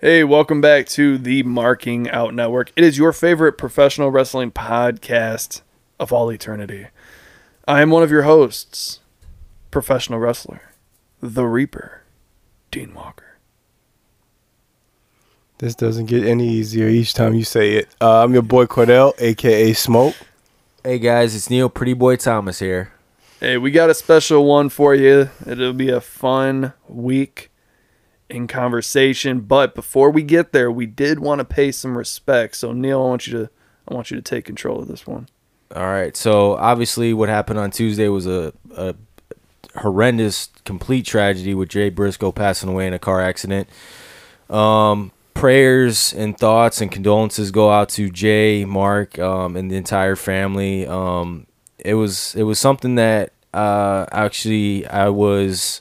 Hey, welcome back to the Marking Out Network. It is your favorite professional wrestling podcast of all eternity. I am one of your hosts, professional wrestler, the Reaper, Dean Walker. This doesn't get any easier each time you say it. Uh, I'm your boy Cordell, aka Smoke. Hey guys, it's Neal Pretty Boy Thomas here. Hey, we got a special one for you. It'll be a fun week in conversation, but before we get there, we did want to pay some respect. So Neal, I want you to I want you to take control of this one. All right. So obviously, what happened on Tuesday was a, a horrendous, complete tragedy with Jay Briscoe passing away in a car accident. Um, prayers and thoughts and condolences go out to Jay, Mark, um, and the entire family. Um, it was it was something that uh, actually I was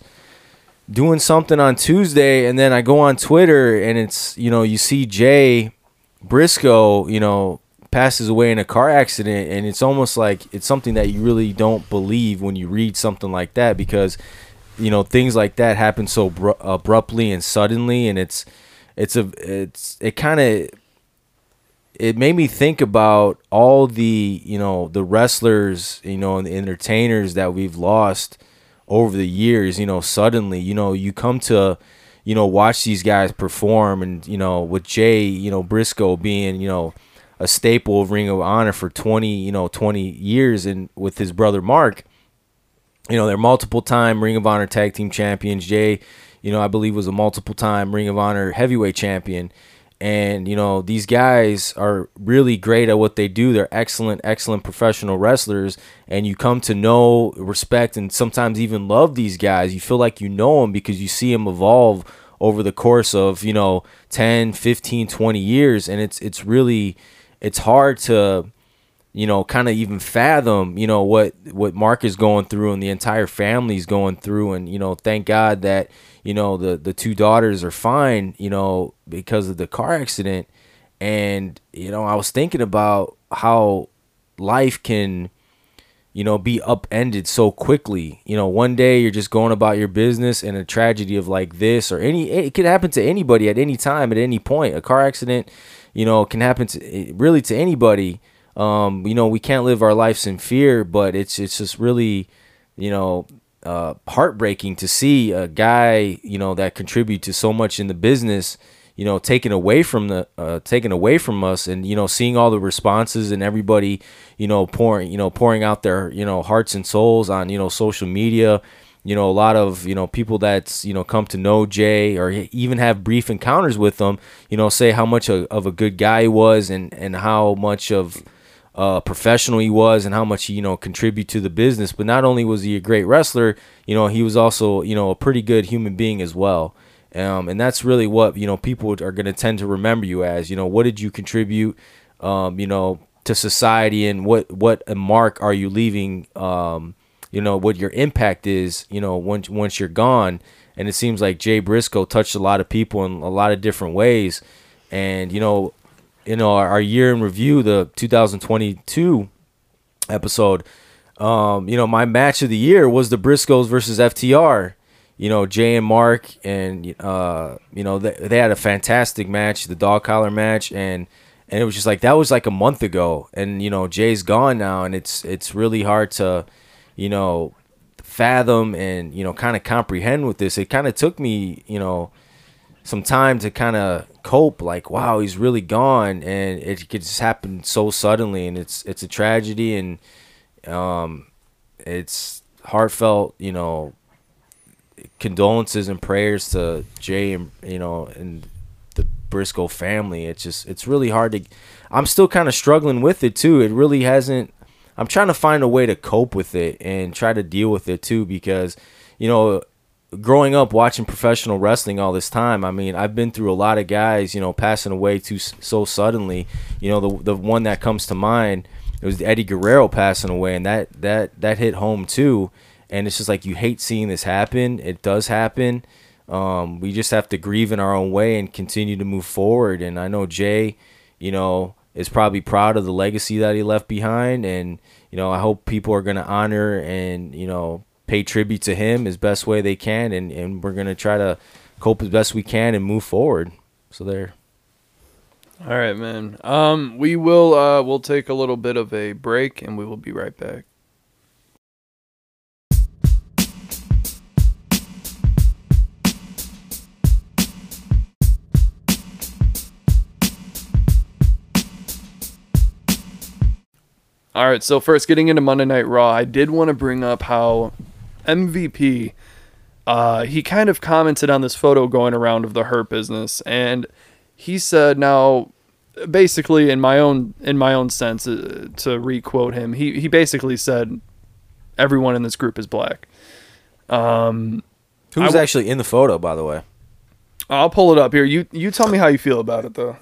doing something on Tuesday, and then I go on Twitter, and it's you know you see Jay Briscoe, you know, passes away in a car accident, and it's almost like it's something that you really don't believe when you read something like that because you know things like that happen so br- abruptly and suddenly, and it's it's a it's it kind of it made me think about all the you know the wrestlers you know and the entertainers that we've lost over the years, you know, suddenly, you know, you come to, you know, watch these guys perform and, you know, with Jay, you know, Briscoe being, you know, a staple of Ring of Honor for 20, you know, 20 years and with his brother Mark, you know, they're multiple time Ring of Honor tag team champions. Jay, you know, I believe was a multiple time Ring of Honor heavyweight champion. And you know these guys are really great at what they do. They're excellent excellent professional wrestlers. And you come to know respect and sometimes even love these guys. You feel like you know them because you see them evolve over the course of you know 10 15 20 years. And it's it's really it's hard to you know kind of even fathom you know what what Mark is going through and the entire family is going through. And you know thank God that you know the the two daughters are fine you know because of the car accident. And you know i was thinking about how life can you know be upended so quickly. You know one day you're just going about your business and a tragedy of like this or any it could happen to anybody at any time at any point. A car accident you know can happen to really to anybody. Um you know we can't live our lives in fear but it's it's just really you know uh, heartbreaking to see a guy, you know, that contribute to so much in the business, you know, taken away from the, uh, taken away from us, and you know, seeing all the responses and everybody, you know, pouring, you know, pouring out their, you know, hearts and souls on, you know, social media. You know, a lot of you know people that's you know come to know Jay or even have brief encounters with him. You know, say how much of a good guy he was and and how much of uh, professional he was and how much he, you know, contribute to the business. But not only was he a great wrestler, you know, he was also, you know, a pretty good human being as well. Um, and that's really what, you know, people are going to tend to remember you as, you know, what did you contribute, um, you know, to society and what, what a mark are you leaving, um, you know, what your impact is, you know, once, once you're gone. And it seems like Jay Briscoe touched a lot of people in a lot of different ways. And, you know, you know our, our year in review, the 2022 episode. Um, you know, my match of the year was the Briscoes versus FTR. You know, Jay and Mark, and uh, you know they, they had a fantastic match, the dog collar match, and and it was just like that was like a month ago, and you know Jay's gone now, and it's it's really hard to, you know, fathom and you know kind of comprehend with this. It kind of took me, you know, some time to kind of cope like wow he's really gone. And it could just happen so suddenly and it's it's a tragedy. And um it's heartfelt you know condolences and prayers to Jay and you know and the Briscoe family. It's just it's really hard to I'm still kind of struggling with it too. It really hasn't I'm trying to find a way to cope with it and try to deal with it too because you know growing up watching professional wrestling all this time, I mean, I've been through a lot of guys, you know, passing away too so suddenly. You know, the the one that comes to mind it was Eddie Guerrero passing away, and that that that hit home too. And it's just like you hate seeing this happen. It does happen. Um, we just have to grieve in our own way and continue to move forward. And I know Jay, you know, is probably proud of the legacy that he left behind, and you know I hope people are gonna honor and you know pay tribute to him as best way they can, and and we're gonna try to cope as best we can and move forward. So there. All right, man. Um, we will uh, we'll take a little bit of a break, and we will be right back. All right, so first getting into Monday Night Raw, I did want to bring up how MVP uh, he kind of commented on this photo going around of the Hurt business, and he said, "Now, basically, in my own in my own sense, uh, to requote him, he he basically said, everyone in this group is black." Um, Who was w- actually in the photo, by the way? I'll pull it up here. You you tell me how you feel about it, though.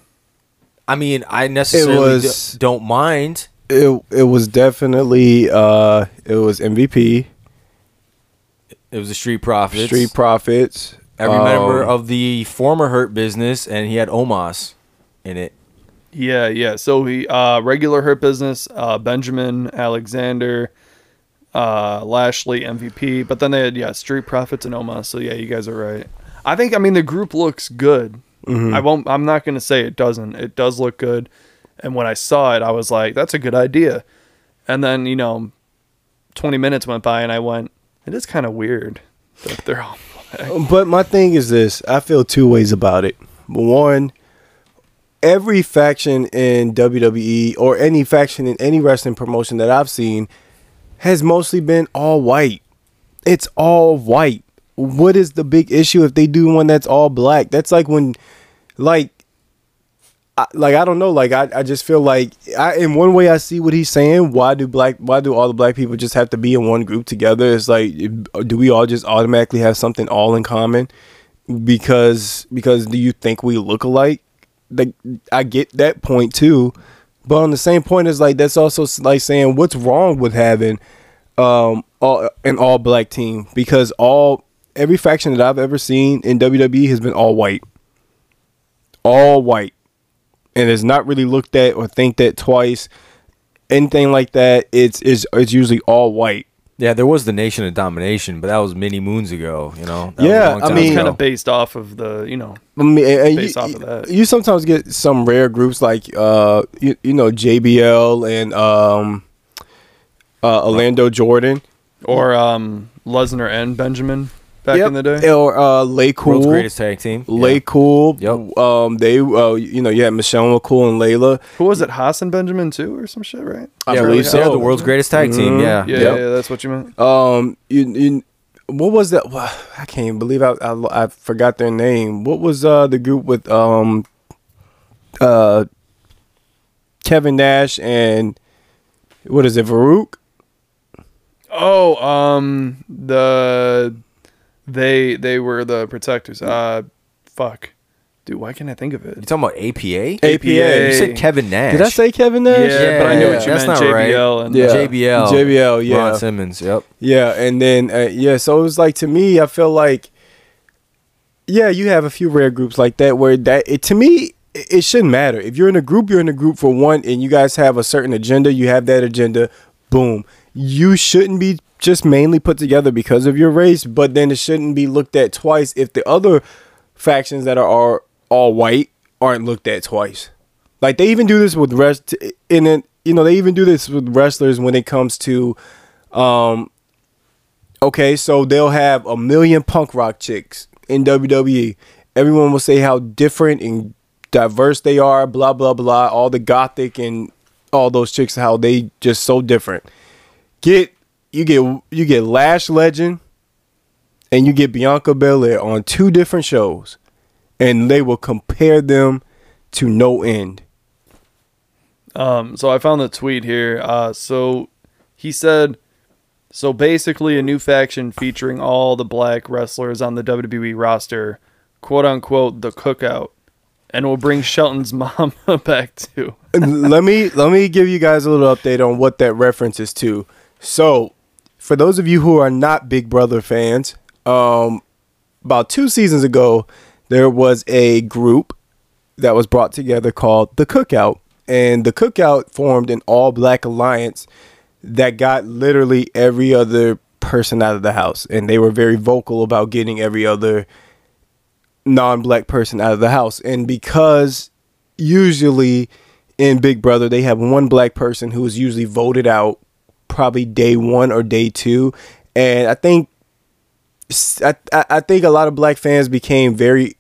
I mean, I necessarily was- d- don't mind. It it was definitely uh it was MVP, It was the Street Profits. Street Profits. Every member um, of the former Hurt business, and he had Omos in it. Yeah, yeah. So he uh regular hurt business, uh Benjamin Alexander, uh Lashley MVP, but then they had yeah, Street Profits and Omos. So yeah, you guys are right. I think I mean the group looks good. I won't I'm not going to say it doesn't. It does look good. And when I saw it, I was like, that's a good idea. And then, you know, 20 minutes went by and I went, it is kind of weird that they're all black. Uh, but my thing is this: I feel two ways about it. One, every faction in WWE or any faction in any wrestling promotion that I've seen has mostly been all white. It's all white. What is the big issue if they do one that's all black? That's like when, like, I, like I don't know. Like I, I just feel like I in one way I see what he's saying. Why do black? Why do all the black people just have to be in one group together? It's like, do we all just automatically have something all in common? Because because do you think we look alike? Like I get that point too, but on the same point is like that's also like saying what's wrong with having um all, an all black team because all every faction that I've ever seen in WWE has been all white, all white and is not really looked at or think that twice. Anything like that, it's it's it's usually all white. Yeah, there was the Nation of Domination, but that was many moons ago. You know. That was a Yeah, long I mean- It's kind of based off of the, you know, I mean, and- and Based you, off of that. you sometimes get some rare groups like uh you, you know JBL and um uh Orlando Jordan or um Lesnar and Benjamin back Yep. in the day. or uh Lay Cool world's greatest tag team. Lay Yeah. Cool Yep. um they uh you know you had Michelle McCool and Layla Who was it? Haas and Benjamin too, or some shit, right? I Yeah, believe they're the world's greatest tag team. Mhm. Yeah. Yeah, Yep. yeah, that's what you meant. Um, you, you what was that? I can't even believe I, I I forgot their name. What was uh the group with um uh Kevin Nash and what is it, Faarooq? Oh, um, the they they were the protectors. Uh, fuck, dude, why can't I think of it? You it? talking about APA? APA. You said Kevin Nash. Did I say Kevin Nash? Yeah, but I knew what you that's meant. not right. JBL and Yeah. JBL. JBL, yeah. Ron Simmons. Yep. Yeah, and then uh, yeah, so it was like to me, I feel like yeah, you have a few rare groups like that where that it to me it, it shouldn't matter. If you're in a group, you're in a group for one and you guys have a certain agenda, you have that agenda, boom. You shouldn't be just mainly put together because of your race, but then it shouldn't be looked at twice if the other factions that are, all white aren't looked at twice. Like they even do this with rest in it, you know, they even do this with wrestlers when it comes to um okay, so they'll have a million punk rock chicks in WWE. Everyone will say how different and diverse they are, blah blah blah, all the gothic and all those chicks how they just so different. Get you get you get Lash Legend and you get Bianca Belair on two different shows and they will compare them to no end. Um, so I found the tweet here. Uh, so he said, so basically a new faction featuring all the black wrestlers on the WWE roster, quote unquote, the cookout, and we'll bring Shelton's mom back too. let me let me give you guys a little update on what that reference is to. So, for those of you who are not Big Brother fans, um, about two seasons ago, there was a group that was brought together called the Cookout, and the cookout formed an all black alliance that got literally every other person out of the house, and they were very vocal about getting every other non-black person out of the house. And because usually in Big Brother they have one black person who is usually voted out probably day one or day two, and I think I, I think a lot of black fans became very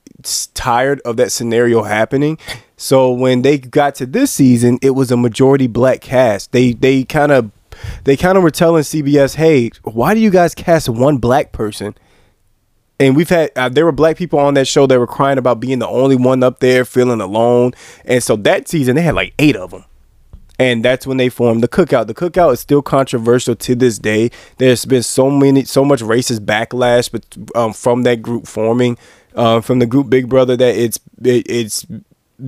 tired of that scenario happening. So when they got to this season, it was a majority black cast. They they kind of they kind of were telling CBS, "Hey, why do you guys cast one black person?" And we've had uh, there were black people on that show that were crying about being the only one up there feeling alone. And so that season they had like 8 of them. And that's when they formed the cookout. The cookout is still controversial to this day. There's been so many, so much racist backlash, but um, from that group forming, uh, from the group Big Brother, that it's it, it's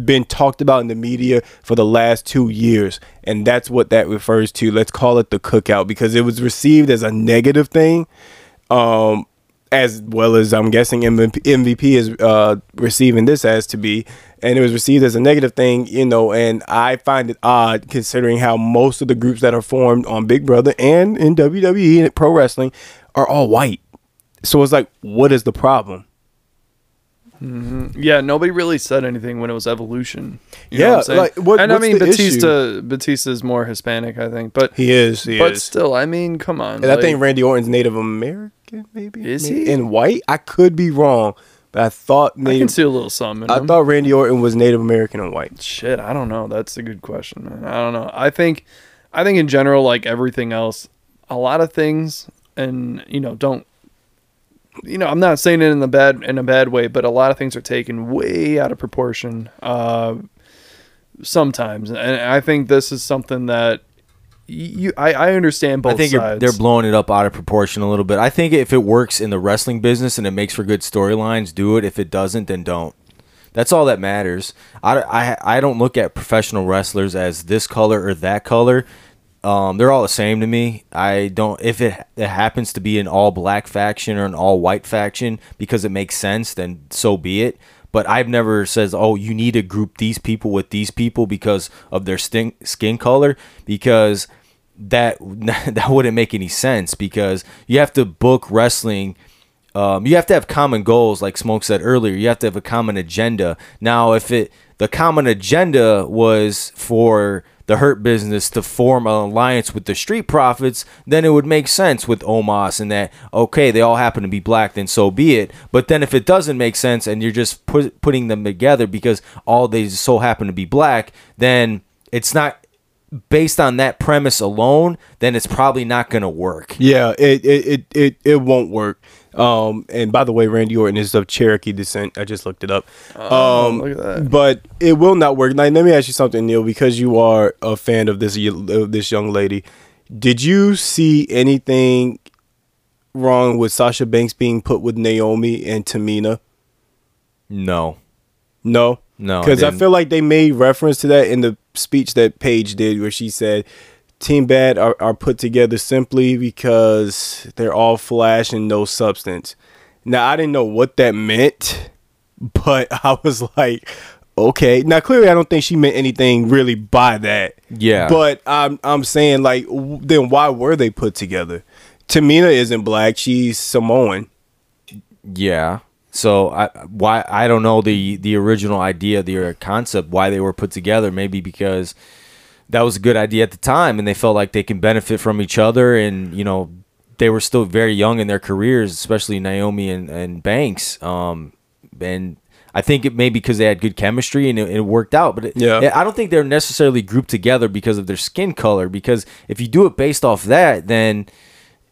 been talked about in the media for the last two years, and that's what that refers to. Let's call it the cookout because it was received as a negative thing, um, as well as I'm guessing MVP is uh, receiving this as to be, and it was received as a negative thing, you know. And I find it odd considering how most of the groups that are formed on Big Brother and in WWE and pro wrestling are all white. So it's like, what is the problem? Mm-hmm. Yeah, nobody really said anything when it was evolution. yeah, what like what, and I mean Batista. Batista is more Hispanic, I think, but he is. He but is. still, I mean, come on. And like, I think Randy Orton's Native American, maybe. Is maybe? he in white? I could be wrong, but I thought Native, I can see a little something. I him. thought Randy Orton was Native American and white. Shit, I don't know. That's a good question, man. I don't know. I think, I think in general, like everything else, a lot of things, and you know, don't you know, I'm not saying it in the bad in a bad way, but a lot of things are taken way out of proportion. Uh, sometimes, and I think this is something that you I, I understand both I think sides. they're blowing it up out of proportion a little bit. I think if it works in the wrestling business and it makes for good storylines, do it. If it doesn't, then don't. That's all that matters. I, I, I don't look at professional wrestlers as this color or that color. Um, they're all the same to me. I don't if it, it happens to be an all black faction or an all white faction because it makes sense, then so be it. But I've never says, oh, you need to group these people with these people because of their skin skin color because that that wouldn't make any sense because you have to book wrestling. Um, you have to have common goals, like Smoke said earlier. You have to have a common agenda. Now, if it the common agenda was for the Hurt Business to form an alliance with the Street Profits, then it would make sense with Omos and that, okay, they all happen to be black, then so be it. But then if it doesn't make sense and you're just put, putting them together because all they so happen to be black, then it's not based on that premise alone, then it's probably not going to work. Yeah, it, it, it, it, it won't work. Um, and by the way, Randy Orton is of Cherokee descent. I just looked it up. Oh, um, look at that. But it will not work. Now, let me ask you something, Neal, because you are a fan of this of this young lady. Did you see anything wrong with Sasha Banks being put with Naomi and Tamina? No. No. No. Because I, I feel like they made reference to that in the speech that Paige did, where she said Team Bad are, are put together simply because they're all flash and no substance. Now I didn't know what that meant, but I was like, okay. Now clearly I don't think she meant anything really by that. Yeah. But I'm I'm saying like then why were they put together? Tamina isn't black, she's Samoan. Yeah. So I why I don't know the the original idea, the concept why they were put together. Maybe because that was a good idea at the time, and they felt like they can benefit from each other, and you know they were still very young in their careers, especially Naomi and, and Banks. Um, and I think it may be because they had good chemistry and it, it worked out. But it, yeah. I don't think they're necessarily grouped together because of their skin color. Because if you do it based off that, then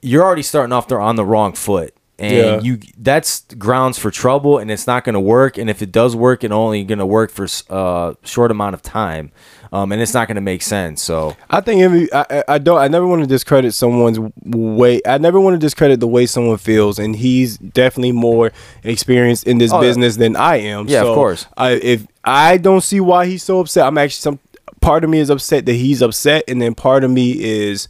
you're already starting off there on the wrong foot and yeah. you that's grounds for trouble and it's not going to work and if it does work it's only going to work for a uh, short amount of time um, and it's not going to make sense so. I think I, I don't i never want to discredit someone's way i never want to discredit the way someone feels and he's definitely more experienced in this oh, business than i am yeah so of course. I, if i don't see why he's so upset. I'm actually some part of me is upset that he's upset and then part of me is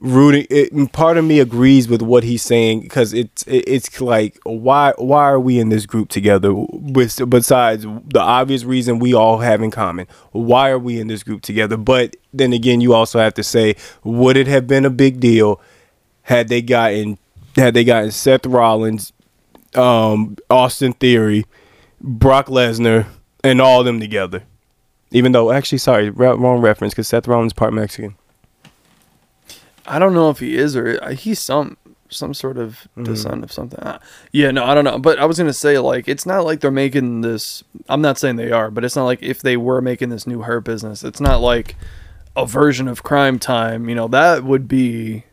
rooting. It, part of me agrees with what he's saying because it's it, it's like why why are we in this group together? Besides the obvious reason we all have in common, why are we in this group together? But then again, you also have to say, would it have been a big deal had they gotten had they gotten Seth Rollins, um, Austin Theory, Brock Lesnar, and all them together? Even though, actually, sorry, wrong reference because Seth Rollins part Mexican. I don't know if he is or uh, he's some some sort of descent of something. Uh, yeah, no, I don't know. But I was gonna say like it's not like they're making this. I'm not saying they are, but it's not like if they were making this new hurt business, it's not like a version of Crime Time. You know, that would be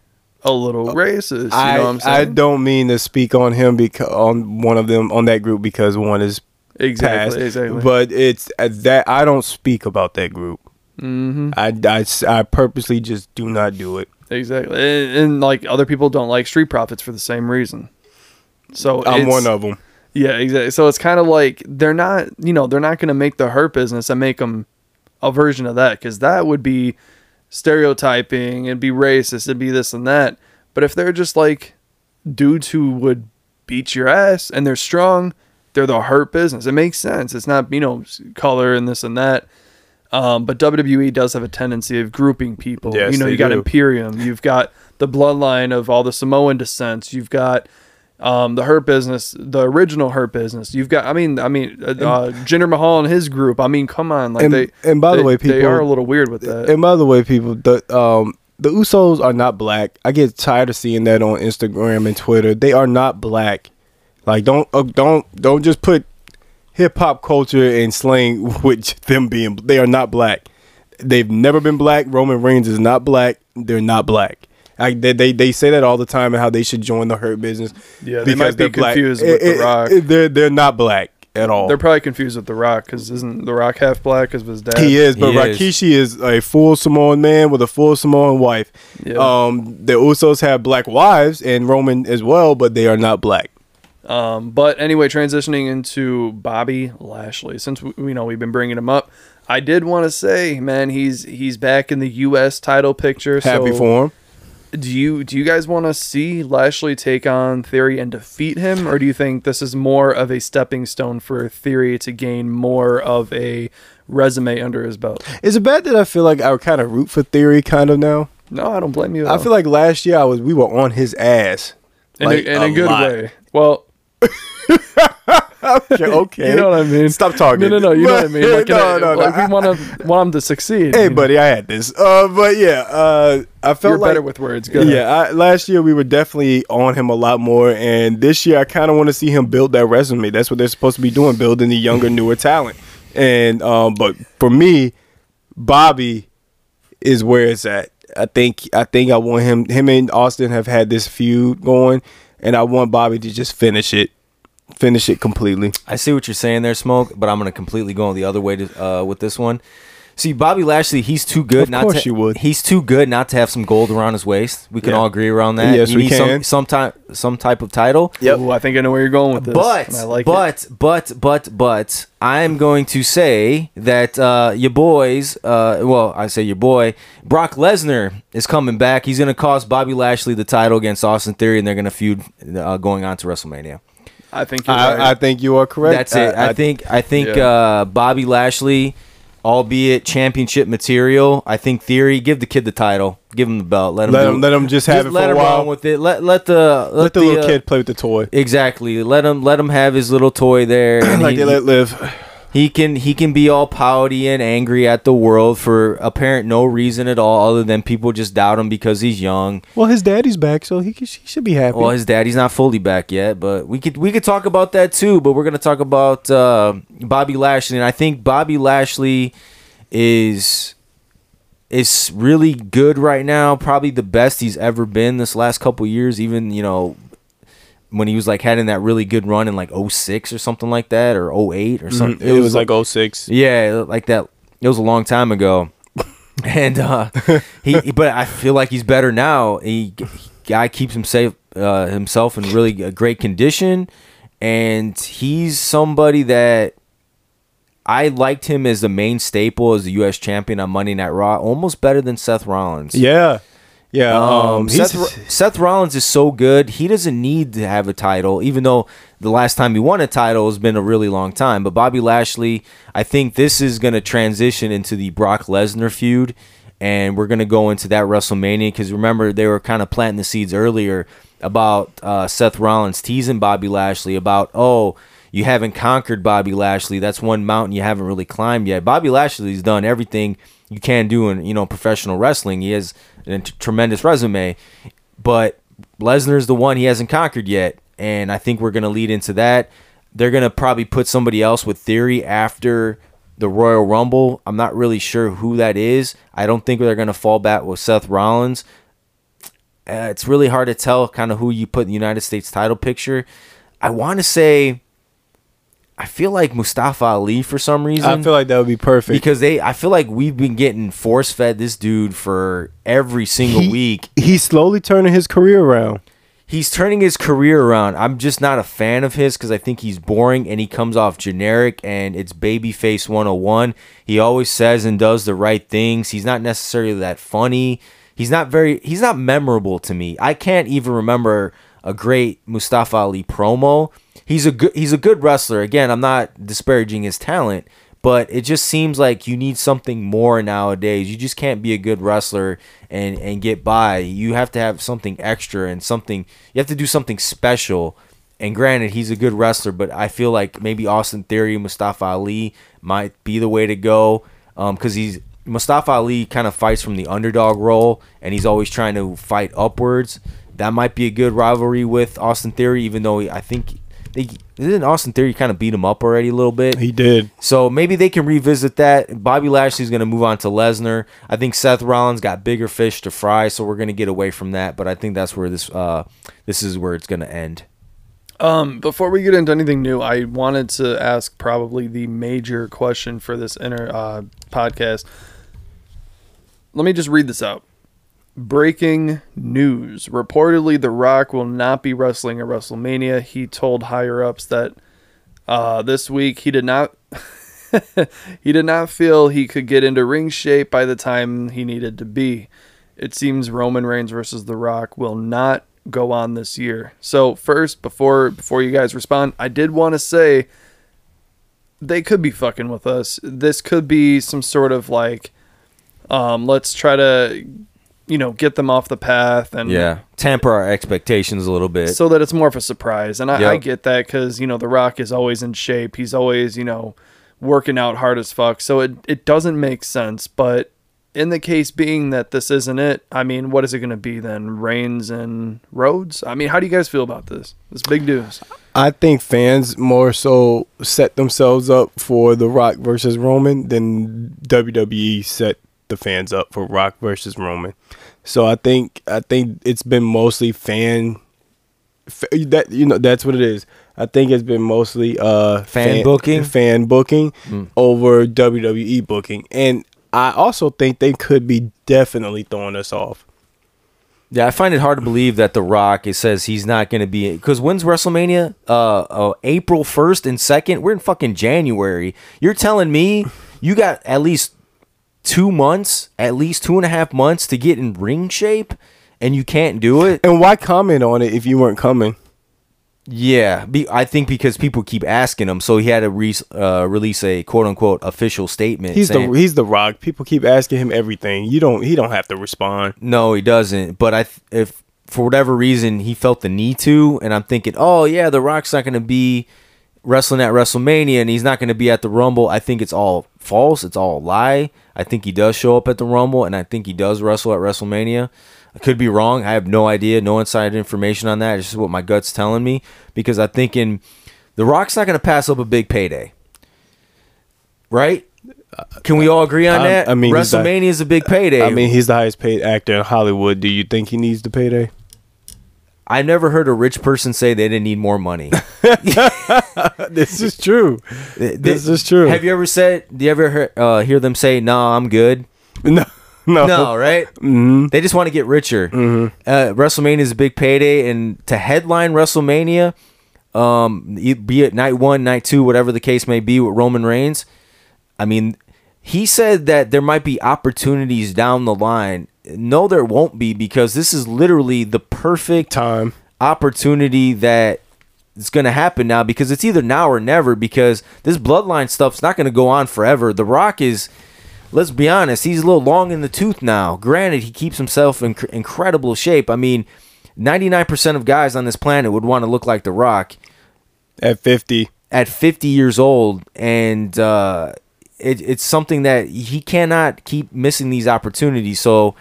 a little racist. You I know what I'm I don't mean to speak on him because on one of them on that group because one is exactly, passed, exactly. but it's uh, that I don't speak about that group. hmm I, I I purposely just do not do it. Exactly, and, and like other people don't like Street Profits for the same reason. So I'm one of them. Yeah, exactly. So it's kind of like they're not, you know, they're not going to make the hurt business and make them a version of that because that would be stereotyping, it'd be racist, it'd be this and that. But if they're just like dudes who would beat your ass and they're strong, they're the hurt business. It makes sense. It's not, you know, color and this and that. Um, but WWE does have a tendency of grouping people. Yes, you know, they you got do. Imperium, you've got the bloodline of all the Samoan descents, you've got um, the Hurt Business, the original Hurt Business. You've got, I mean, I mean, uh, uh, Jinder Mahal and his group. I mean, come on, like And- they. and by the they- way, they people- are a little weird with that. And by the way, people, the um the Usos are not black. I get tired of seeing that on Instagram and Twitter. They are not black. Like don't uh, don't don't just put hip hop culture and slang with them being. They are not black. They've never been black. Roman Reigns is not black. They're not black. I, they, they they say that all the time and how they should join the hurt business. Yeah, they might be they're black. confused eh, with The It- it- Rock. it- they're they're not black at all. They're probably confused with The Rock because isn't The Rock half black because of his dad? He is, but He is. Rikishi is. a full Samoan man with a full Samoan wife. Yeah. Um, the Usos have black wives and Roman as well, but they are not black. Um, but anyway, transitioning into Bobby Lashley, since we, you know we've been bringing him up, I did want to say, man, he's he's back in the U.S. title picture. Happy so for him. do you do you guys want to see Lashley take on Theory and defeat him, or do you think this is more of a stepping stone for Theory to gain more of a resume under his belt? Is it bad that I feel like I kind of root for Theory kind of now? No, I don't blame you. I all. feel like last year I was we were on his ass. in, like, a, in a, a good lot. way. Well, Okay, okay. you know what I mean. Stop talking. No, no, no. You know what I mean. Like, no, a- no, no. like I- we want to want him to succeed. Hey, you know? buddy, I had this. Uh, but yeah, uh, I felt You're like better with words. Go. Yeah, I, last year we were definitely on him a lot more, and this year I kind of want to see him build that resume. That's what they're supposed to be doing, building the younger, newer talent. And um, but for me, Bobby is where it's at. I think I think I want him. Him and Austin have had this feud going, and I want Bobby to just finish it, finish it completely. I see what you're saying there, Smoke, but I'm gonna completely go on the other way to, uh, with this one. See, Bobby Lashley, he's too good Of not course to. you would. He's too good not to have some gold around his waist. We can Yeah. all agree around that. Yes, you we need can. some some type some type of title. Ooh, I think I know where you're going with this. But and I like it. but but but but I'm going to say that uh, your boys, uh, well, I say your boy Brock Lesnar is coming back. He's going to cost Bobby Lashley the title against Austin Theory, and they're going to feud uh, going on to WrestleMania. I think you're I, right. I think you are correct. That's it. I, think I think Yeah. uh, Bobby Lashley, albeit championship material, I think Theory give the kid the title, give him the belt, let him let do- him let him just have it let for a while. run with it. Let let the let, let the, little uh, kid play with the toy, exactly let him let him have his little toy there. And like he, they let live. He can he can be all pouty and angry at the world for apparent no reason at all, other than people just doubt him because he's young. Well, his daddy's back, so he, he should be happy. Well, his daddy's not fully back yet, but we could we could talk about that too. But we're gonna talk about uh, Bobby Lashley, and I think Bobby Lashley is is really good right now. Probably the best he's ever been this last couple years. Even you know when he was like having that really good run in like 06 or something like that, or 08 or something. Mm-hmm. it, was, like 06. Yeah, like that. It was a long time ago, and uh, he. But I feel like he's better now. He, guy keeps him safe, uh, himself in really great condition, and he's somebody that I liked him as the main staple as the U.S. champion on Monday Night Raw, almost better than Seth Rollins. Yeah. Yeah, Um, um, Seth, Seth Rollins is so good. He doesn't need to have a title, even though the last time he won a title has been a really long time. But Bobby Lashley, I think this is going to transition into the Brock Lesnar feud, and we're going to go into that WrestleMania because remember they were kind of planting the seeds earlier about uh, Seth Rollins teasing Bobby Lashley about oh. You haven't conquered Bobby Lashley. That's one mountain you haven't really climbed yet. Bobby Lashley's done everything you can do in you know professional wrestling. He has a t- tremendous resume, but Lesnar is the one he hasn't conquered yet, and I think we're gonna lead into that. They're gonna probably put somebody else with Theory after the Royal Rumble. I'm not really sure who that is. I don't think they're gonna fall back with Seth Rollins. Uh, it's really hard to tell kind of who you put in the United States title picture. I want to say. I feel like Mustafa Ali for some reason I feel like that would be perfect. because they I feel like we've been getting force fed this dude for every single He- week. he's slowly turning his career around. He's turning his career around. I'm just not a fan of his because I think he's boring and he comes off generic and it's babyface 101. He always says and does the right things. He's not necessarily that funny. He's not very he's not memorable to me. I can't even remember a great Mustafa Ali promo. He's a good he's a good wrestler. Again, I'm not disparaging his talent, but it just seems like you need something more nowadays. You just can't be a good wrestler and and get by. You have to have something extra and something you have to do something special. And granted, he's a good wrestler, but I feel like maybe Austin Theory, Mustafa Ali might be the way to go um, because he's Mustafa Ali kind of fights from the underdog role, and he's always trying to fight upwards. That might be a good rivalry with Austin Theory, even though I think they didn't Austin Theory kind of beat him up already a little bit. He did. So maybe they can revisit that. Bobby Lashley's going to move on to Lesnar. I think Seth Rollins got bigger fish to fry, so we're going to get away from that. But I think that's where this uh, this is where it's going to end. Um, before we get into anything new, I wanted to ask probably the major question for this inner uh, podcast. Let me just read this out. Breaking news. Reportedly, The Rock will not be wrestling at WrestleMania. He told higher ups that uh, this week he did not he did not feel he could get into ring shape by the time he needed to be. It seems Roman Reigns versus The Rock will not go on this year. So first, before before you guys respond, I did want to say they could be fucking with us. This could be some sort of like, um, let's try to, you know, get them off the path and Yeah, temper our expectations a little bit. so that it's more of a surprise. And I, I get that because you know The Rock is always in shape. He's always you know working out hard as fuck. So it it doesn't make sense. But in the case being that this isn't it, I mean, what is it going to be then? Reigns and Rhodes. I mean, how do you guys feel about this? This big news. I think fans more so set themselves up for The Rock versus Roman than WWE set the fans up for Rock versus Roman. So I think I think it's been mostly fan fa- that you know that's what it is. I think it's been mostly uh Fan booking? fan booking Mm. over WWE booking, and I also think they could be definitely throwing us off. Yeah, I find it hard to believe that The Rock it says he's not going to be because when's WrestleMania? Uh, uh, April first and second. We're in fucking January. You're telling me you got at least two months, at least two and a half months to get in ring shape, and you can't do it? And why comment on it if you weren't coming? Yeah, be, I think because people keep asking him, so he had to re- uh, release a quote unquote official statement. He's saying, the he's the Rock. People keep asking him everything. You don't. He don't have to respond. No, he doesn't. But I, if for whatever reason he felt the need to, and I'm thinking, oh yeah, The Rock's not going to be wrestling at WrestleMania, and he's not going to be at the Rumble. I think it's all false. It's all a lie. I think he does show up at the Rumble, and I think he does wrestle at WrestleMania. I could be wrong. I have no idea, no inside information on that. It's just what my gut's telling me because I'm thinking The Rock's not going to pass up a big payday, right? Can we all agree on I- that? I mean, WrestleMania is a big payday. I mean, he's the highest paid actor in Hollywood. Do you think he needs the payday? I never heard a rich person say they didn't need more money. this is true. This is true. Have you ever said? Do you ever hear, uh, hear them say, "No, I'm good"? No, no, No, right? Mhm. They just want to get richer. Mhm. Uh, WrestleMania is a big payday, and to headline WrestleMania, um, be it night one, night two, whatever the case may be, with Roman Reigns. I mean, he said that there might be opportunities down the line. No, there won't be because this is literally the perfect Time. opportunity that is going to happen now because it's either now or never because this bloodline stuff's not going to go on forever. The Rock is, let's be honest, he's a little long in the tooth now. Granted, he keeps himself in incredible shape. I mean, 99% of guys on this planet would want to look like The Rock At 50. at 50 years old and uh, it, it's something that he cannot keep missing these opportunities so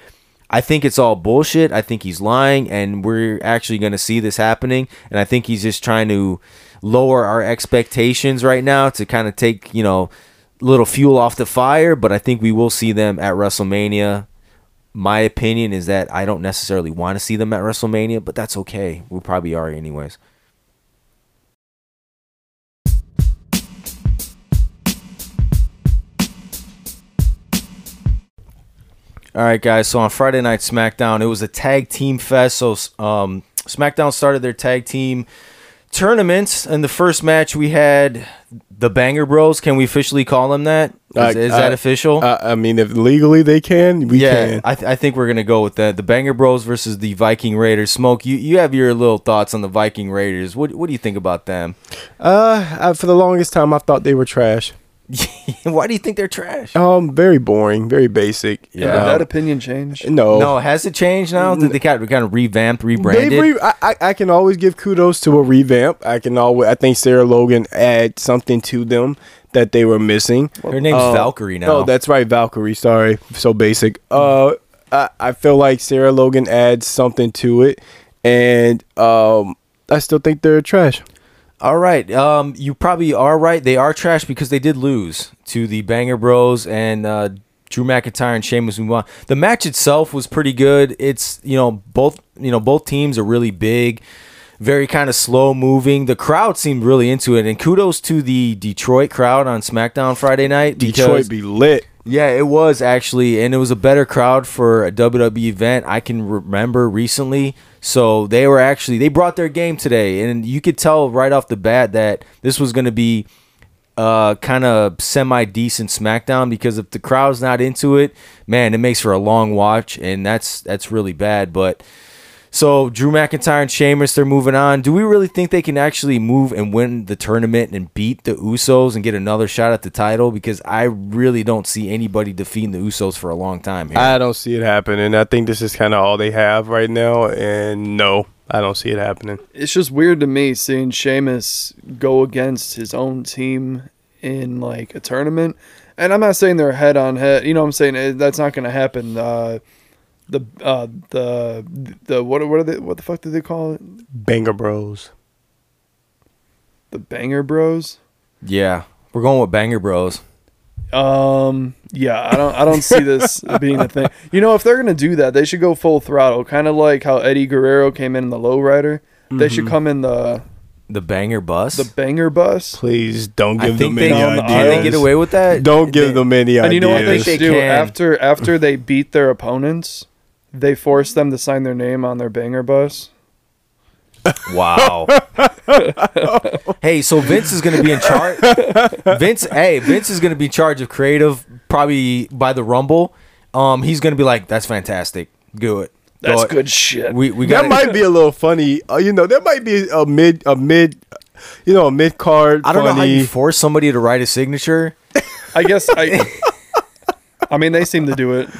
i think it's all bullshit. I think he's lying and we're actually going to see this happening. And i think he's just trying to lower our expectations right now to kind of take you know a little fuel off the fire. But i think we will see them at wrestlemania. My opinion is that i don't necessarily want to see them at wrestlemania but that's okay. We probably are anyways All right, guys. So on Friday night SmackDown, it was a tag team fest. So um, SmackDown started their tag team tournaments. In the first match, we had the Banger Bros. Can we officially call them that? Is, Uh, is that uh, official? Uh, I mean, if legally they can, we yeah, can. I, th- I think we're gonna go with that. The Banger Bros versus the Viking Raiders. Smoke, you you have your little thoughts on the Viking Raiders. What what do you think about them? Uh, I, for the longest time, I thought they were trash. Why do you think they're trash? Um, very boring, very basic. Did Yeah. that opinion change? No, No, has it changed now? Did they kind of, kind of revamped, rebranded? They re- I, I, I can always give kudos to a revamp. I can always. I think Sarah Logan add something to them that they were missing. Her name's Uh, Valkyrie now. Oh, that's right, Valkyrie. Sorry, so basic. Uh, I, I feel like Sarah Logan adds something to it, and um, I still think they're trash. All right. Um, you probably are right. They are trash because they did lose to the Banger Bros and uh, Drew McIntyre and Sheamus Umar. The match itself was pretty good. It's you know both you know both teams are really big, very kind of slow moving. The crowd seemed really into it, and kudos to the Detroit crowd on SmackDown Friday night. Detroit be lit. yeah, it was actually, and it was a better crowd for a WWE event I can remember recently. So they were actually they brought their game today, and you could tell right off the bat that this was going to be uh kind of semi decent SmackDown because if the crowd's not into it, man, it makes for a long watch, and that's that's really bad. But so Drew McIntyre and Sheamus, they're moving on. Do we really think they can actually move and win the tournament and beat the Usos and get another shot at the title? Because I really don't see anybody defeating the Usos for a long time here. I don't see it happening. I think this is kind of all they have right now, and no, I don't see it happening. It's just weird to me seeing Sheamus go against his own team in like a tournament. And I'm not saying they're head on head. You know what I'm saying? That's not going to happen. Uh, the uh, the the what what are they what the fuck did they call it? Banger Bros. The Banger Bros. yeah, we're going with Banger Bros. Um. Yeah. I don't. I don't see this being a thing. You know, if they're gonna do that, they should go full throttle. Kind of like how Eddie Guerrero came in the lowrider. They should come in the The Banger Bus. the Banger Bus. Please don't I give think them they any on the can they get away with that. Don't give They- them any ideas. And you know what they ideas. should do can. after after they beat their opponents? They force them to sign their name on their Banger Bus. Wow. hey, so Vince is going to be in charge. Vince, hey, Vince is going to be in charge of creative probably by the Rumble. Um, he's going to be like, "That's fantastic. Do it. That's Go- good shit. We we that might be a little funny. Uh, you know, that might be a mid, a mid, you know, a mid card. I don't know how you force somebody to write a signature. I guess I. I mean, they seem to do it.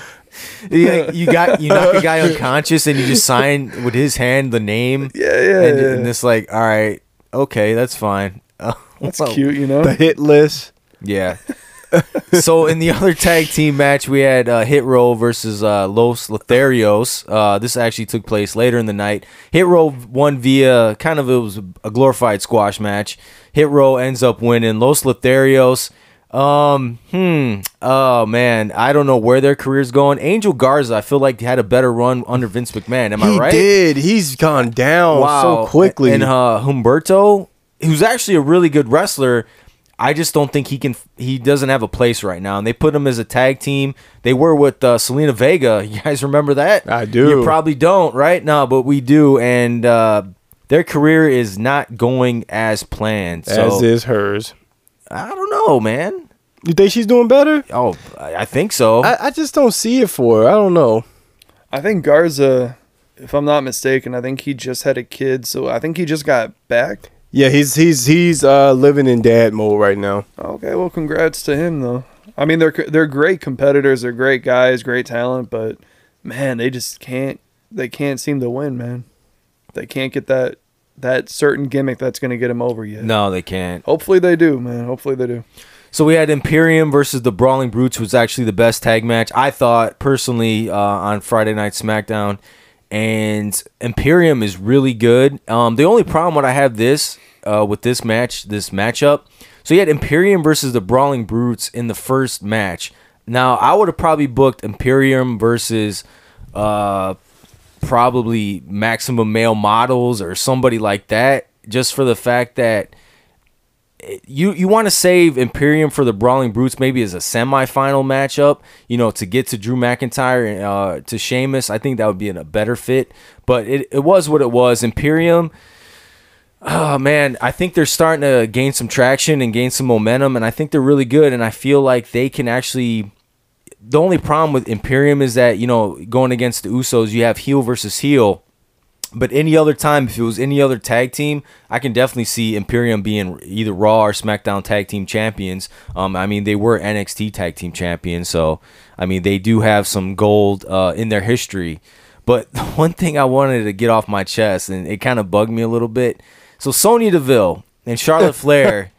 You, you got you knock a guy unconscious and you just sign with his hand the name. Yeah, yeah, and, yeah. and it's like, all right, okay, that's fine. That's well, cute, you know. the hit list. Yeah. so in the other tag team match, we had uh, Hit Row versus uh, Los Lotharios. Uh, this actually took place later in the night. Hit Row won via kind of it was a glorified squash match. Hit Row ends up winning. Los Lotharios. Um, hmm. Oh man, I don't know where their career's going. Angel Garza, I feel like he had a better run under Vince McMahon. Am I he right? did. He's gone down so quickly. And uh, Humberto, who's actually a really good wrestler, I just don't think he can. He doesn't have a place right now. And they put him as a tag team. They were with uh, Zelina Vega. You guys remember that? I do. You probably don't, right? No, but we do. And uh, their career is not going as planned. So as is hers. I don't know, man. You think she's doing better? Oh, I I think so. I, I just don't see it for her. I don't know. I think Garza, if I'm not mistaken, I think he just had a kid, so I think he just got back. Yeah, he's he's he's uh, living in dad mode right now. Okay, well, congrats to him though. I mean, they're they're great competitors, they're great guys, great talent, but man, they just can't they can't seem to win, man. They can't get that that certain gimmick that's going to get them over yet. No, they can't. Hopefully they do, man. Hopefully they do. So we had Imperium versus the Brawling Brutes, was actually the best tag match I thought personally uh, on Friday Night SmackDown. And Imperium is really good. Um, the only problem what I have this uh, with this match, this matchup. So you had Imperium versus the Brawling Brutes in the first match. Now I would have probably booked Imperium versus uh, probably Maximum Male Models or somebody like that, just for the fact that you you want to save Imperium for the Brawling Brutes maybe as a semifinal matchup, you know, to get to Drew McIntyre and uh, to Sheamus. I think that would be in a better fit. But it, it was what it was. Imperium, oh man, I think they're starting to gain some traction and gain some momentum, and I think they're really good. And I feel like they can actually. The only problem with Imperium is that you know going against the Usos, you have heel versus heel but any other time, if it was any other tag team, I can definitely see Imperium being either Raw or SmackDown tag team champions. Um, I mean, they were NXT tag team champions, so I mean, they do have some gold uh, in their history. But one thing I wanted to get off my chest, and it kind of bugged me a little bit. So Sonya Deville and Charlotte Flair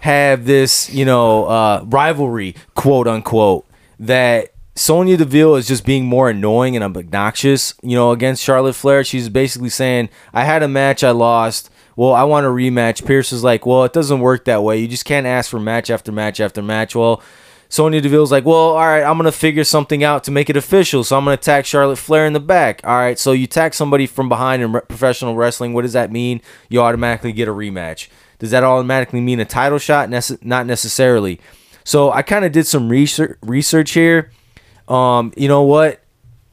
have this, you know, uh, rivalry, quote unquote, that Sonya Deville is just being more annoying and obnoxious, you know, against Charlotte Flair. She's basically saying, I had a match, I lost. Well, I want a rematch. Pearce is like, well, it doesn't work that way. You just can't ask for match after match after match. Well, Sonya Deville's like, well, all right, I'm going to figure something out to make it official. So I'm going to attack Charlotte Flair in the back. All right, so you attack somebody from behind in re- professional wrestling. What does that mean? You automatically get a rematch. Does that automatically mean a title shot? Nece- not necessarily. So I kind of did some research, research here um, you know what?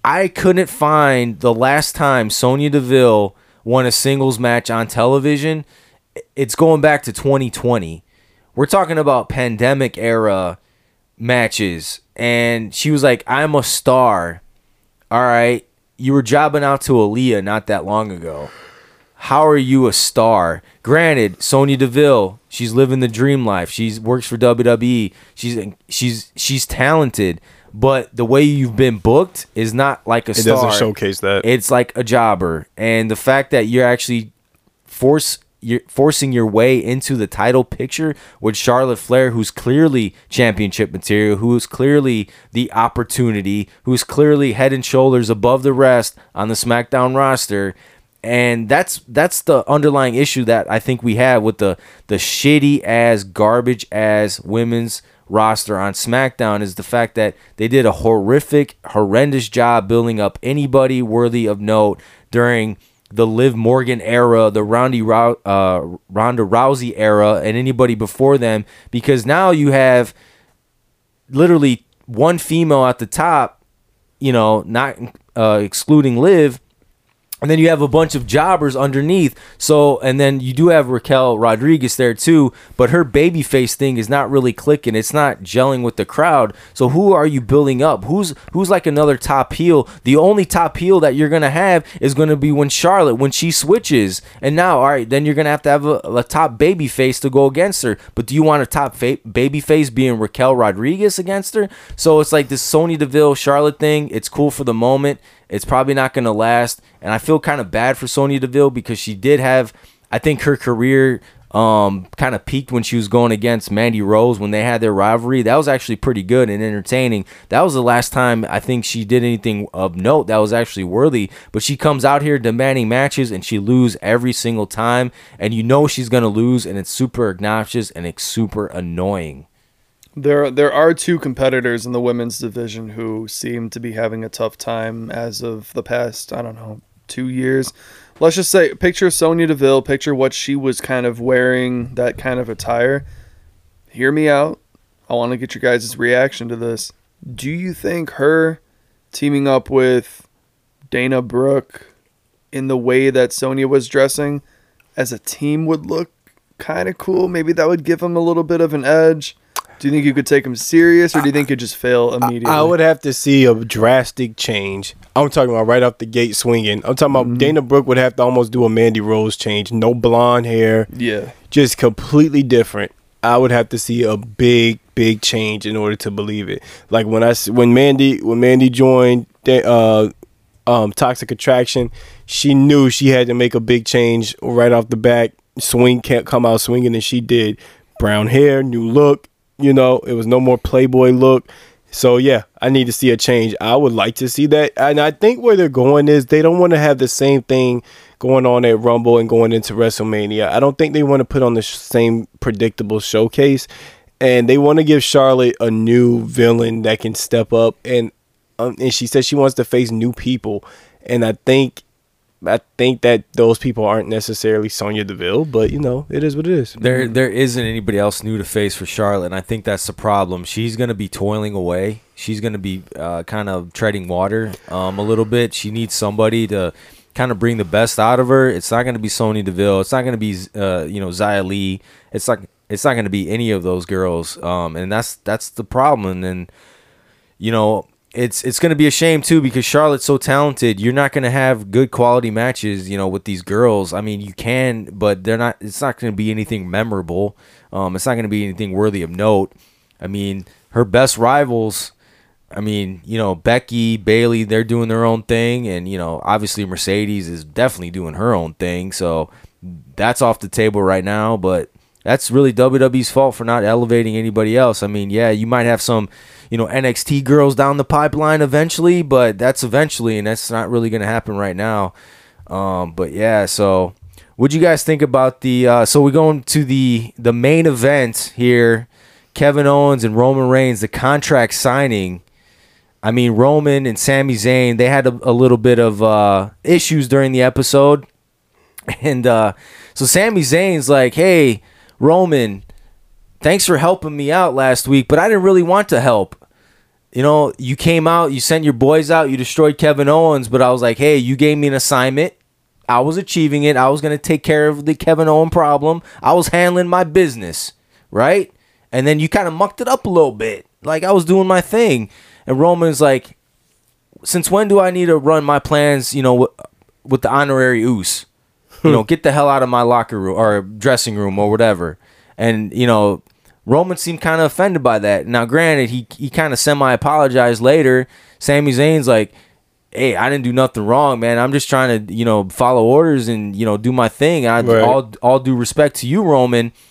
I couldn't find the last time Sonya Deville won a singles match on television. It's going back to 2020. We're talking about pandemic era matches. And she was like, I'm a star. All right. You were jobbing out to Aliyah not that long ago. How are you a star? Granted, Sonya Deville, she's living the dream life. She works for WWE. She's she's she's talented but the way you've been booked is not like a It star. doesn't showcase that. It's like a jobber, and the fact that you're actually force you're forcing your way into the title picture with Charlotte Flair, who's clearly championship material, who is clearly the opportunity, who's clearly head and shoulders above the rest on the SmackDown roster. And that's that's the underlying issue that I think we have with the the shitty ass garbage ass women's roster on SmackDown is the fact that they did a horrific, horrendous job building up anybody worthy of note during the Liv Morgan era, the Rondy Rou- uh, Ronda Rousey era, and anybody before them, because now you have literally one female at the top, you know, not uh, excluding Liv, and then you have a bunch of jobbers underneath. So, and then you do have Raquel Rodriguez there too, but her babyface thing is not really clicking. It's not gelling with the crowd. So, who are you building up? Who's who's like another top heel? The only top heel that you're gonna have is gonna be when Charlotte when she switches. And now, all right, then you're gonna have to have a, a top babyface to go against her. But do you want a top fa- babyface being Raquel Rodriguez against her? So it's like this Sony Deville Charlotte thing. It's cool for the moment. It's probably not going to last. And I feel kind of bad for Sonya Deville because she did have, I think her career um, kind of peaked when she was going against Mandy Rose when they had their rivalry. That was actually pretty good and entertaining. That was the last time I think she did anything of note that was actually worthy. But she comes out here demanding matches and she lose every single time. And you know she's going to lose and it's super obnoxious and it's super annoying. There, there are two competitors in the women's division who seem to be having a tough time as of the past, I don't know, two years. Let's just say, picture Sonya Deville, picture what she was kind of wearing, that kind of attire. Hear me out. I want to get your guys' reaction to this. Do you think her teaming up with Dana Brooke in the way that Sonya was dressing as a team would look kind of cool? Maybe that would give them a little bit of an edge. Do you think you could take him serious, or do you think he'd just fail immediately? I would have to see a drastic change. I'm talking about right off the gate swinging. I'm talking about Mm-hmm. Dana Brooke would have to almost do a Mandy Rose change. No blonde hair, Yeah. just completely different. I would have to see a big, big change in order to believe it. Like when I when Mandy when Mandy joined uh, um, Toxic Attraction, she knew she had to make a big change right off the back. Swing can't come out swinging, and she did. Brown hair, new look. You know, it was no more Playboy look. So yeah, I need to see a change. I would like to see that, and I think where they're going is they don't want to have the same thing going on at Rumble and going into WrestleMania. I don't think they want to put on the same predictable showcase, and they want to give Charlotte a new villain that can step up. And um, and she says she wants to face new people, and I think. I think that those people aren't necessarily Sonya Deville, but you know, it is what it is. There, there isn't anybody else new to face for Charlotte, and I think that's the problem. She's going to be toiling away. She's going to be uh, kind of treading water um, a little bit. She needs somebody to kind of bring the best out of her. It's not going to be Sonya Deville. It's not going to be, uh, you know, Xia Li. It's like it's not going to be any of those girls, um, and that's that's the problem. And then, you know, it's it's going to be a shame too because Charlotte's so talented. You're not going to have good quality matches, you know, with these girls. I mean, you can, but they're not. It's not going to be anything memorable. Um, it's not going to be anything worthy of note. I mean, her best rivals. I mean, you know, Becky, Bayley, they're doing their own thing, and you know, obviously Mercedes is definitely doing her own thing. So that's off the table right now. But that's really WWE's fault for not elevating anybody else. I mean, yeah, you might have some, you know, NXT girls down the pipeline eventually, but that's eventually, and that's not really to happen right now. Um, but yeah, so what'd you guys think about the? Uh, so we're going to the the main event here. Kevin Owens and Roman Reigns, the contract signing. I mean, Roman and Sami Zayn, they had a, a little bit of uh, issues during the episode. And uh, so Sami Zayn's like, hey, Roman, thanks for helping me out last week, but I didn't really want to help. You know, you came out, you sent your boys out, you destroyed Kevin Owens, but I was like, hey, you gave me an assignment. I was achieving it. I was going to take care of the Kevin Owen problem. I was handling my business, right? And then you kind of mucked it up a little bit. Like I was doing my thing. And Roman's like, since when do I need to run my plans, you know, with, with the honorary Uce? You know, get the hell out of my locker room or dressing room or whatever. And, you know, Roman seemed kind of offended by that. Now, granted, he, he kind of semi apologized later. Sami Zayn's like, hey, I didn't do nothing wrong, man. I'm just trying to, you know, follow orders and, you know, do my thing. I, Right. all, all due respect to you, Roman.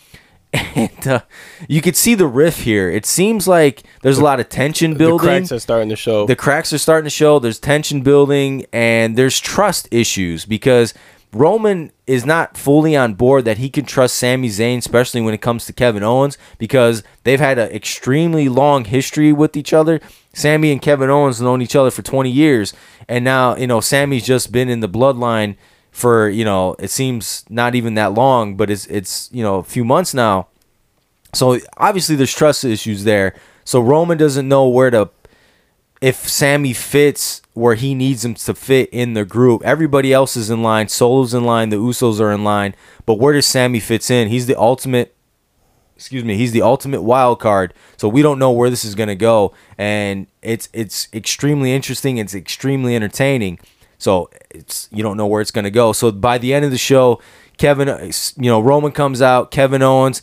And uh, you could see the riff here. It seems like there's a lot of tension building. The cracks are starting to show. The cracks are starting to show. There's tension building and there's trust issues because Roman is not fully on board that he can trust Sami Zayn, especially when it comes to Kevin Owens, because they've had an extremely long history with each other. Sami and Kevin Owens known each other for 20 years, and now you know Sami's just been in the bloodline for you know it seems not even that long, but it's it's you know a few months now. So obviously there's trust issues there. So Roman doesn't know where to if Sami fits where he needs him to fit in the group. Everybody else is in line. Solo's in line. The Usos are in line. But where does Sami fits in? He's the ultimate. Excuse me. He's the ultimate wild card. So we don't know where this is gonna go, and it's it's extremely interesting. It's extremely entertaining. So it's you don't know where it's gonna go. So by the end of the show, Kevin, you know Roman comes out. Kevin Owens.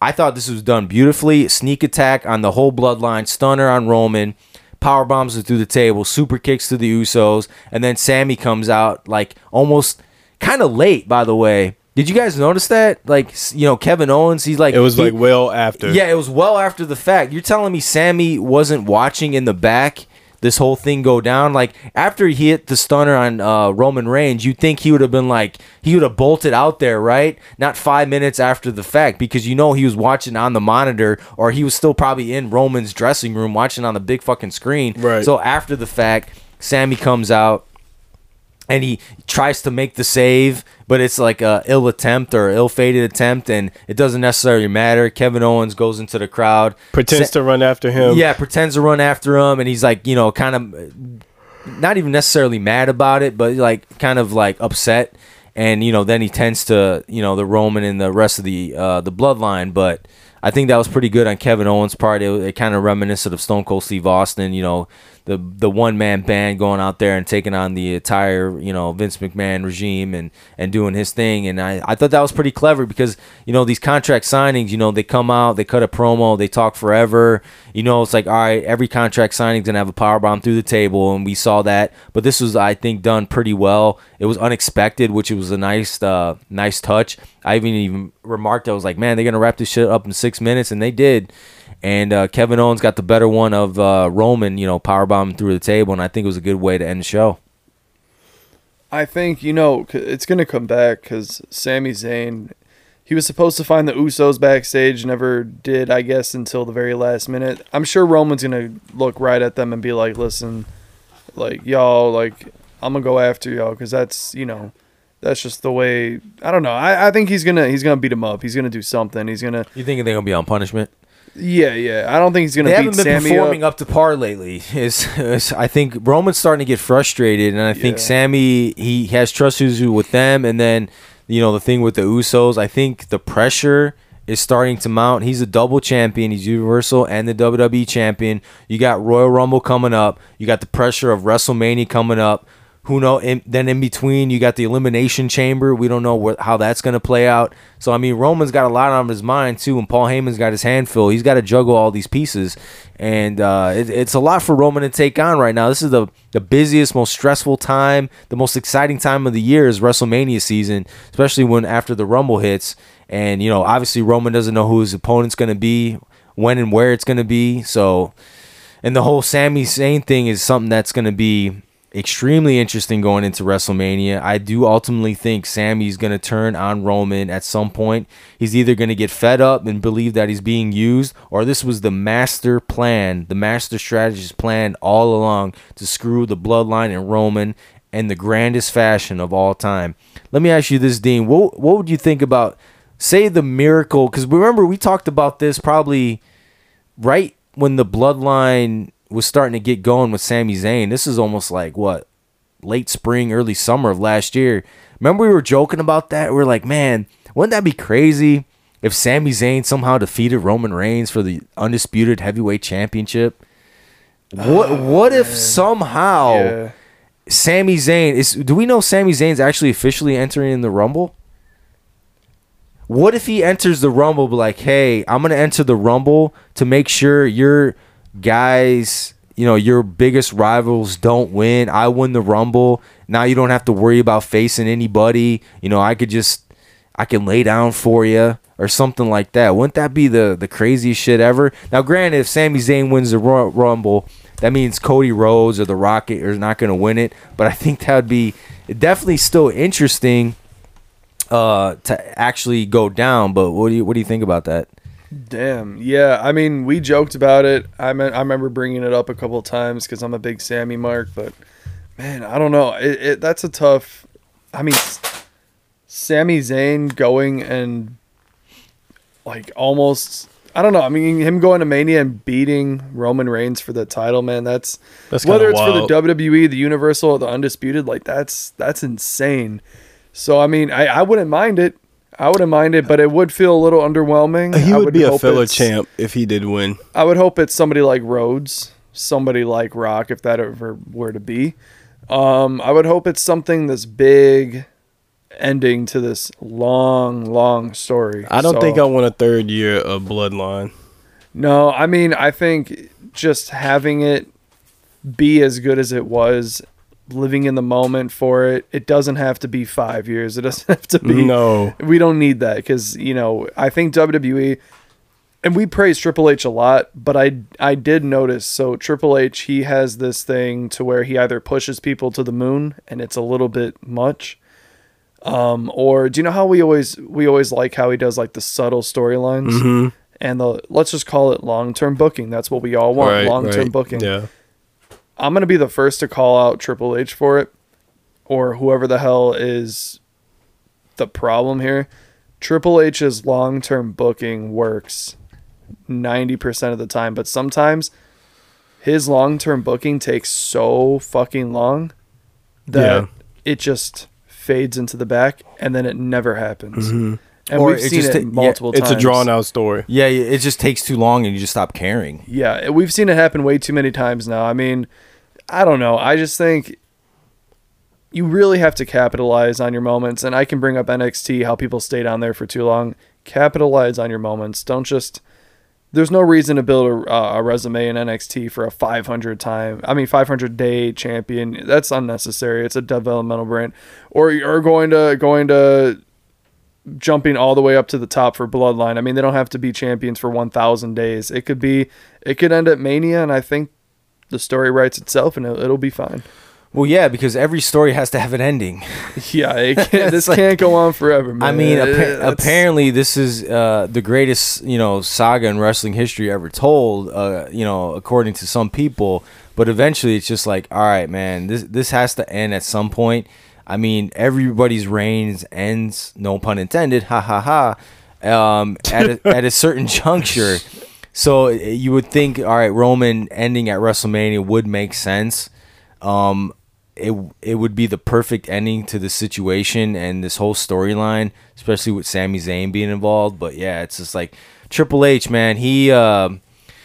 I thought this was done beautifully. Sneak attack on the whole bloodline, stunner on Roman, power bombs through the table, super kicks to the Usos, and then Sami comes out like almost kind of late. By the way, did you guys notice that? Like you know Kevin Owens, he's like it was he- like well after. yeah, it was well after the fact. You're telling me Sami wasn't watching in the back this whole thing go down? Like after he hit the stunner on uh, Roman Reigns, you'd think he would have been like he would have bolted out there, right? Not five minutes after the fact, because you know he was watching on the monitor, or he was still probably in Roman's dressing room watching on the big fucking screen. Right. So after the fact, Sami comes out and he tries to make the save, but it's like a ill attempt or ill-fated attempt, and it doesn't necessarily matter. Kevin Owens goes into the crowd, Pretends to run after him. yeah, pretends to run after him, and he's like, you know, kind of not even necessarily mad about it, but like kind of like upset, and you know, then he tends to, you know, the Roman and the rest of the uh, the bloodline, but I think that was pretty good on Kevin Owens' part. It, it kind of reminiscent of Stone Cold Steve Austin. You know, the the one man band going out there and taking on the entire you know Vince McMahon regime and and doing his thing. And I, I thought that was pretty clever because you know these contract signings, you know, they come out, they cut a promo, they talk forever. You know, it's like all right, every contract signing's gonna have a power bomb through the table, and we saw that. But this was I think done pretty well. It was unexpected, which it was a nice uh, nice touch. I even even remarked I was like, man, they're gonna wrap this shit up in six minutes, and they did and uh, Kevin Owens got the better one of uh, Roman, you know, powerbombing through the table, and I think it was a good way to end the show. I think you know it's gonna come back because Sami Zayn, he was supposed to find the Usos backstage, never did, I guess, until the very last minute. I'm sure Roman's gonna look right at them and be like, "Listen, like y'all, like I'm gonna go after y'all because that's you know." That's just the way. I don't know. I, I think he's gonna he's gonna beat him up. He's gonna do something. He's gonna. You think they're gonna be on punishment? Yeah, yeah. I don't think he's gonna They beat haven't been Sami performing up. up. to par lately. Is, is- I think Roman's starting to get frustrated, and I think Sami he has trust issues with them, and then you know the thing with the Usos. I think the pressure is starting to mount. He's a double champion. He's Universal and the WWE champion. You got Royal Rumble coming up. You got the pressure of WrestleMania coming up. Who know? In, then in between, you got the Elimination Chamber. We don't know what, how that's going to play out. So I mean, Roman's got a lot on his mind too, and Paul Heyman's got his hand full. He's got to juggle all these pieces, and uh, it, it's a lot for Roman to take on right now. This is the the busiest, most stressful time, the most exciting time of the year is WrestleMania season, especially when after the Rumble hits. And you know, obviously Roman doesn't know who his opponent's going to be, when and where it's going to be. So, and the whole Sami Zayn thing is something that's going to be extremely interesting going into WrestleMania. I do ultimately think Sami's going to turn on Roman at some point. He's either going to get fed up and believe that he's being used, or this was the master plan, the master strategist plan all along to screw the bloodline and Roman in the grandest fashion of all time. Let me ask you this, Dean. What, what would you think about, say, the miracle? Because remember, we talked about this probably right when the bloodline was starting to get going with Sami Zayn. This is almost like what late spring, early summer of last year. Remember we were joking about that? We were like, man, wouldn't that be crazy if Sami Zayn somehow defeated Roman Reigns for the undisputed heavyweight championship? What oh, what if somehow Yeah. Sami Zayn is do we know Sami Zayn's actually officially entering in the Rumble? What if he enters the Rumble, be like, hey, I'm gonna enter the Rumble to make sure your guys, you know, your biggest rivals don't win. I win the Rumble. Now you don't have to worry about facing anybody. You know, I could just I can lay down for you or something like that. Wouldn't that be the the craziest shit ever? Now, granted, if Sami Zayn wins the Ru- Rumble, that means Cody Rhodes or the Rocket is not going to win it. But I think that would be definitely still interesting uh, to actually go down. But what do you what do you think about that? Damn. Yeah. I mean, we joked about it. I mean, I remember bringing it up a couple of times because I'm a big Sami mark. But man, I don't know. It, it that's a tough. I mean, Sami Zayn going and like almost. I don't know. I mean, him going to Mania and beating Roman Reigns for the title, man. That's, That's whether it's wild. for the WWE, the Universal, or the Undisputed. Like that's that's insane. So I mean, I, I wouldn't mind it. I wouldn't mind it, but it would feel a little underwhelming. He I would be a filler champ if he did win. I would hope it's somebody like Rhodes, somebody like Rock, if that ever were to be. Um, I would hope it's something this big ending to this long, long story. I don't So- think I want a third year of Bloodline. No, I mean, I think just having it be as good as it was, living in the moment for it, it doesn't have to be five years. It doesn't have to be. No. We don't need that because, you know, I think WWE, and we praise Triple H a lot, but I, I did notice. So, Triple H, he has this thing to where he either pushes people to the moon and it's a little bit much. Um, or do you know how we always we always like how he does like the subtle storylines? Mm-hmm. and the let's just call it long term booking. That's what we all want, Right, long term right. booking. Yeah. I'm gonna be the first to call out Triple H for it, or whoever the hell is the problem here. Triple H's long term booking works ninety percent of the time, but sometimes his long term booking takes so fucking long that Yeah. it just fades into the back and then it never happens. Mm-hmm. and Or we've it seen just it ta- yeah, multiple It's times. It's a drawn out story. Yeah, it just takes too long and you just stop caring. Yeah, we've seen it happen way too many times now. I mean, I don't know. I just think you really have to capitalize on your moments. And I can bring up NXT, how people stay down there for too long. Capitalize on your moments. Don't just. There's no reason to build a, uh, a resume in NXT for a 500 time. I mean, 500 day champion. That's unnecessary. It's a developmental brand. Or you're going to going to jumping all the way up to the top for Bloodline. I mean, they don't have to be champions for 1,000 days. It could be, it could end at Mania, and I think the story writes itself, and it'll, it'll be fine. Well, yeah, because every story has to have an ending. Yeah, it can't, this like- can't go on forever, man. I mean, appa- apparently this is uh, the greatest, you know, saga in wrestling history ever told. Uh, you know, according to some people, but eventually it's just like, all right, man, this this has to end at some point. I mean, everybody's reigns ends, no pun intended, ha ha ha, um, at a, at a certain juncture. So uh, you would think, all right, Roman ending at WrestleMania would make sense. Um, it it would be the perfect ending to the situation and this whole storyline, especially with Sami Zayn being involved. But yeah, it's just like Triple H, man. He um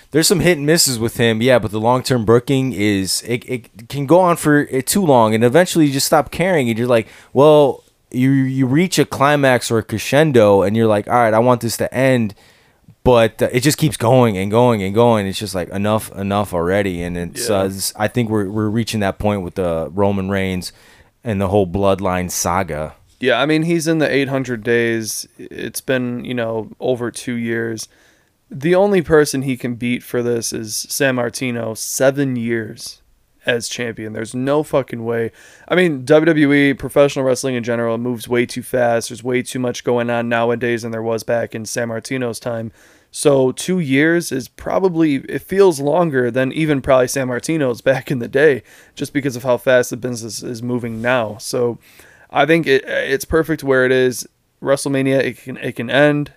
there's some hit and misses with him, yeah. But the long term booking is it, it can go on for it too long, and eventually you just stop caring, and you're like, well, you you reach a climax or a crescendo, and you're like, all right, I want this to end but uh, it just keeps going and going and going. It's just like enough, enough already, and it's. Yeah. Uh, it's- I think we're we're reaching that point with the Roman Reigns and the whole Bloodline saga. yeah, I mean, he's in the 800 days. It's been, you know, over two years. The only person he can beat for this is Sammartino, seven years as champion. There's no fucking way. I mean, WWE, professional wrestling in general, moves way too fast. There's way too much going on nowadays than there was back in Sammartino's time. So two years is probably it feels longer than even probably Sammartino's back in the day, just because of how fast the business is moving now. So I think it it's perfect where it is. WrestleMania it can it can end,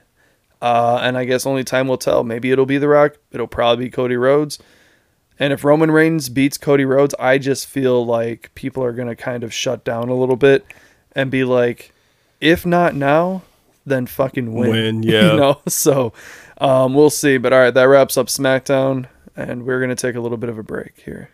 uh, and I guess only time will tell. Maybe it'll be The Rock. It'll probably be Cody Rhodes. And if Roman Reigns beats Cody Rhodes, I just feel like people are going to kind of shut down a little bit and be like, if not now, then fucking win. Win, yeah. you know? So um, we'll see. But all right, that wraps up SmackDown. And we're going to take a little bit of a break here.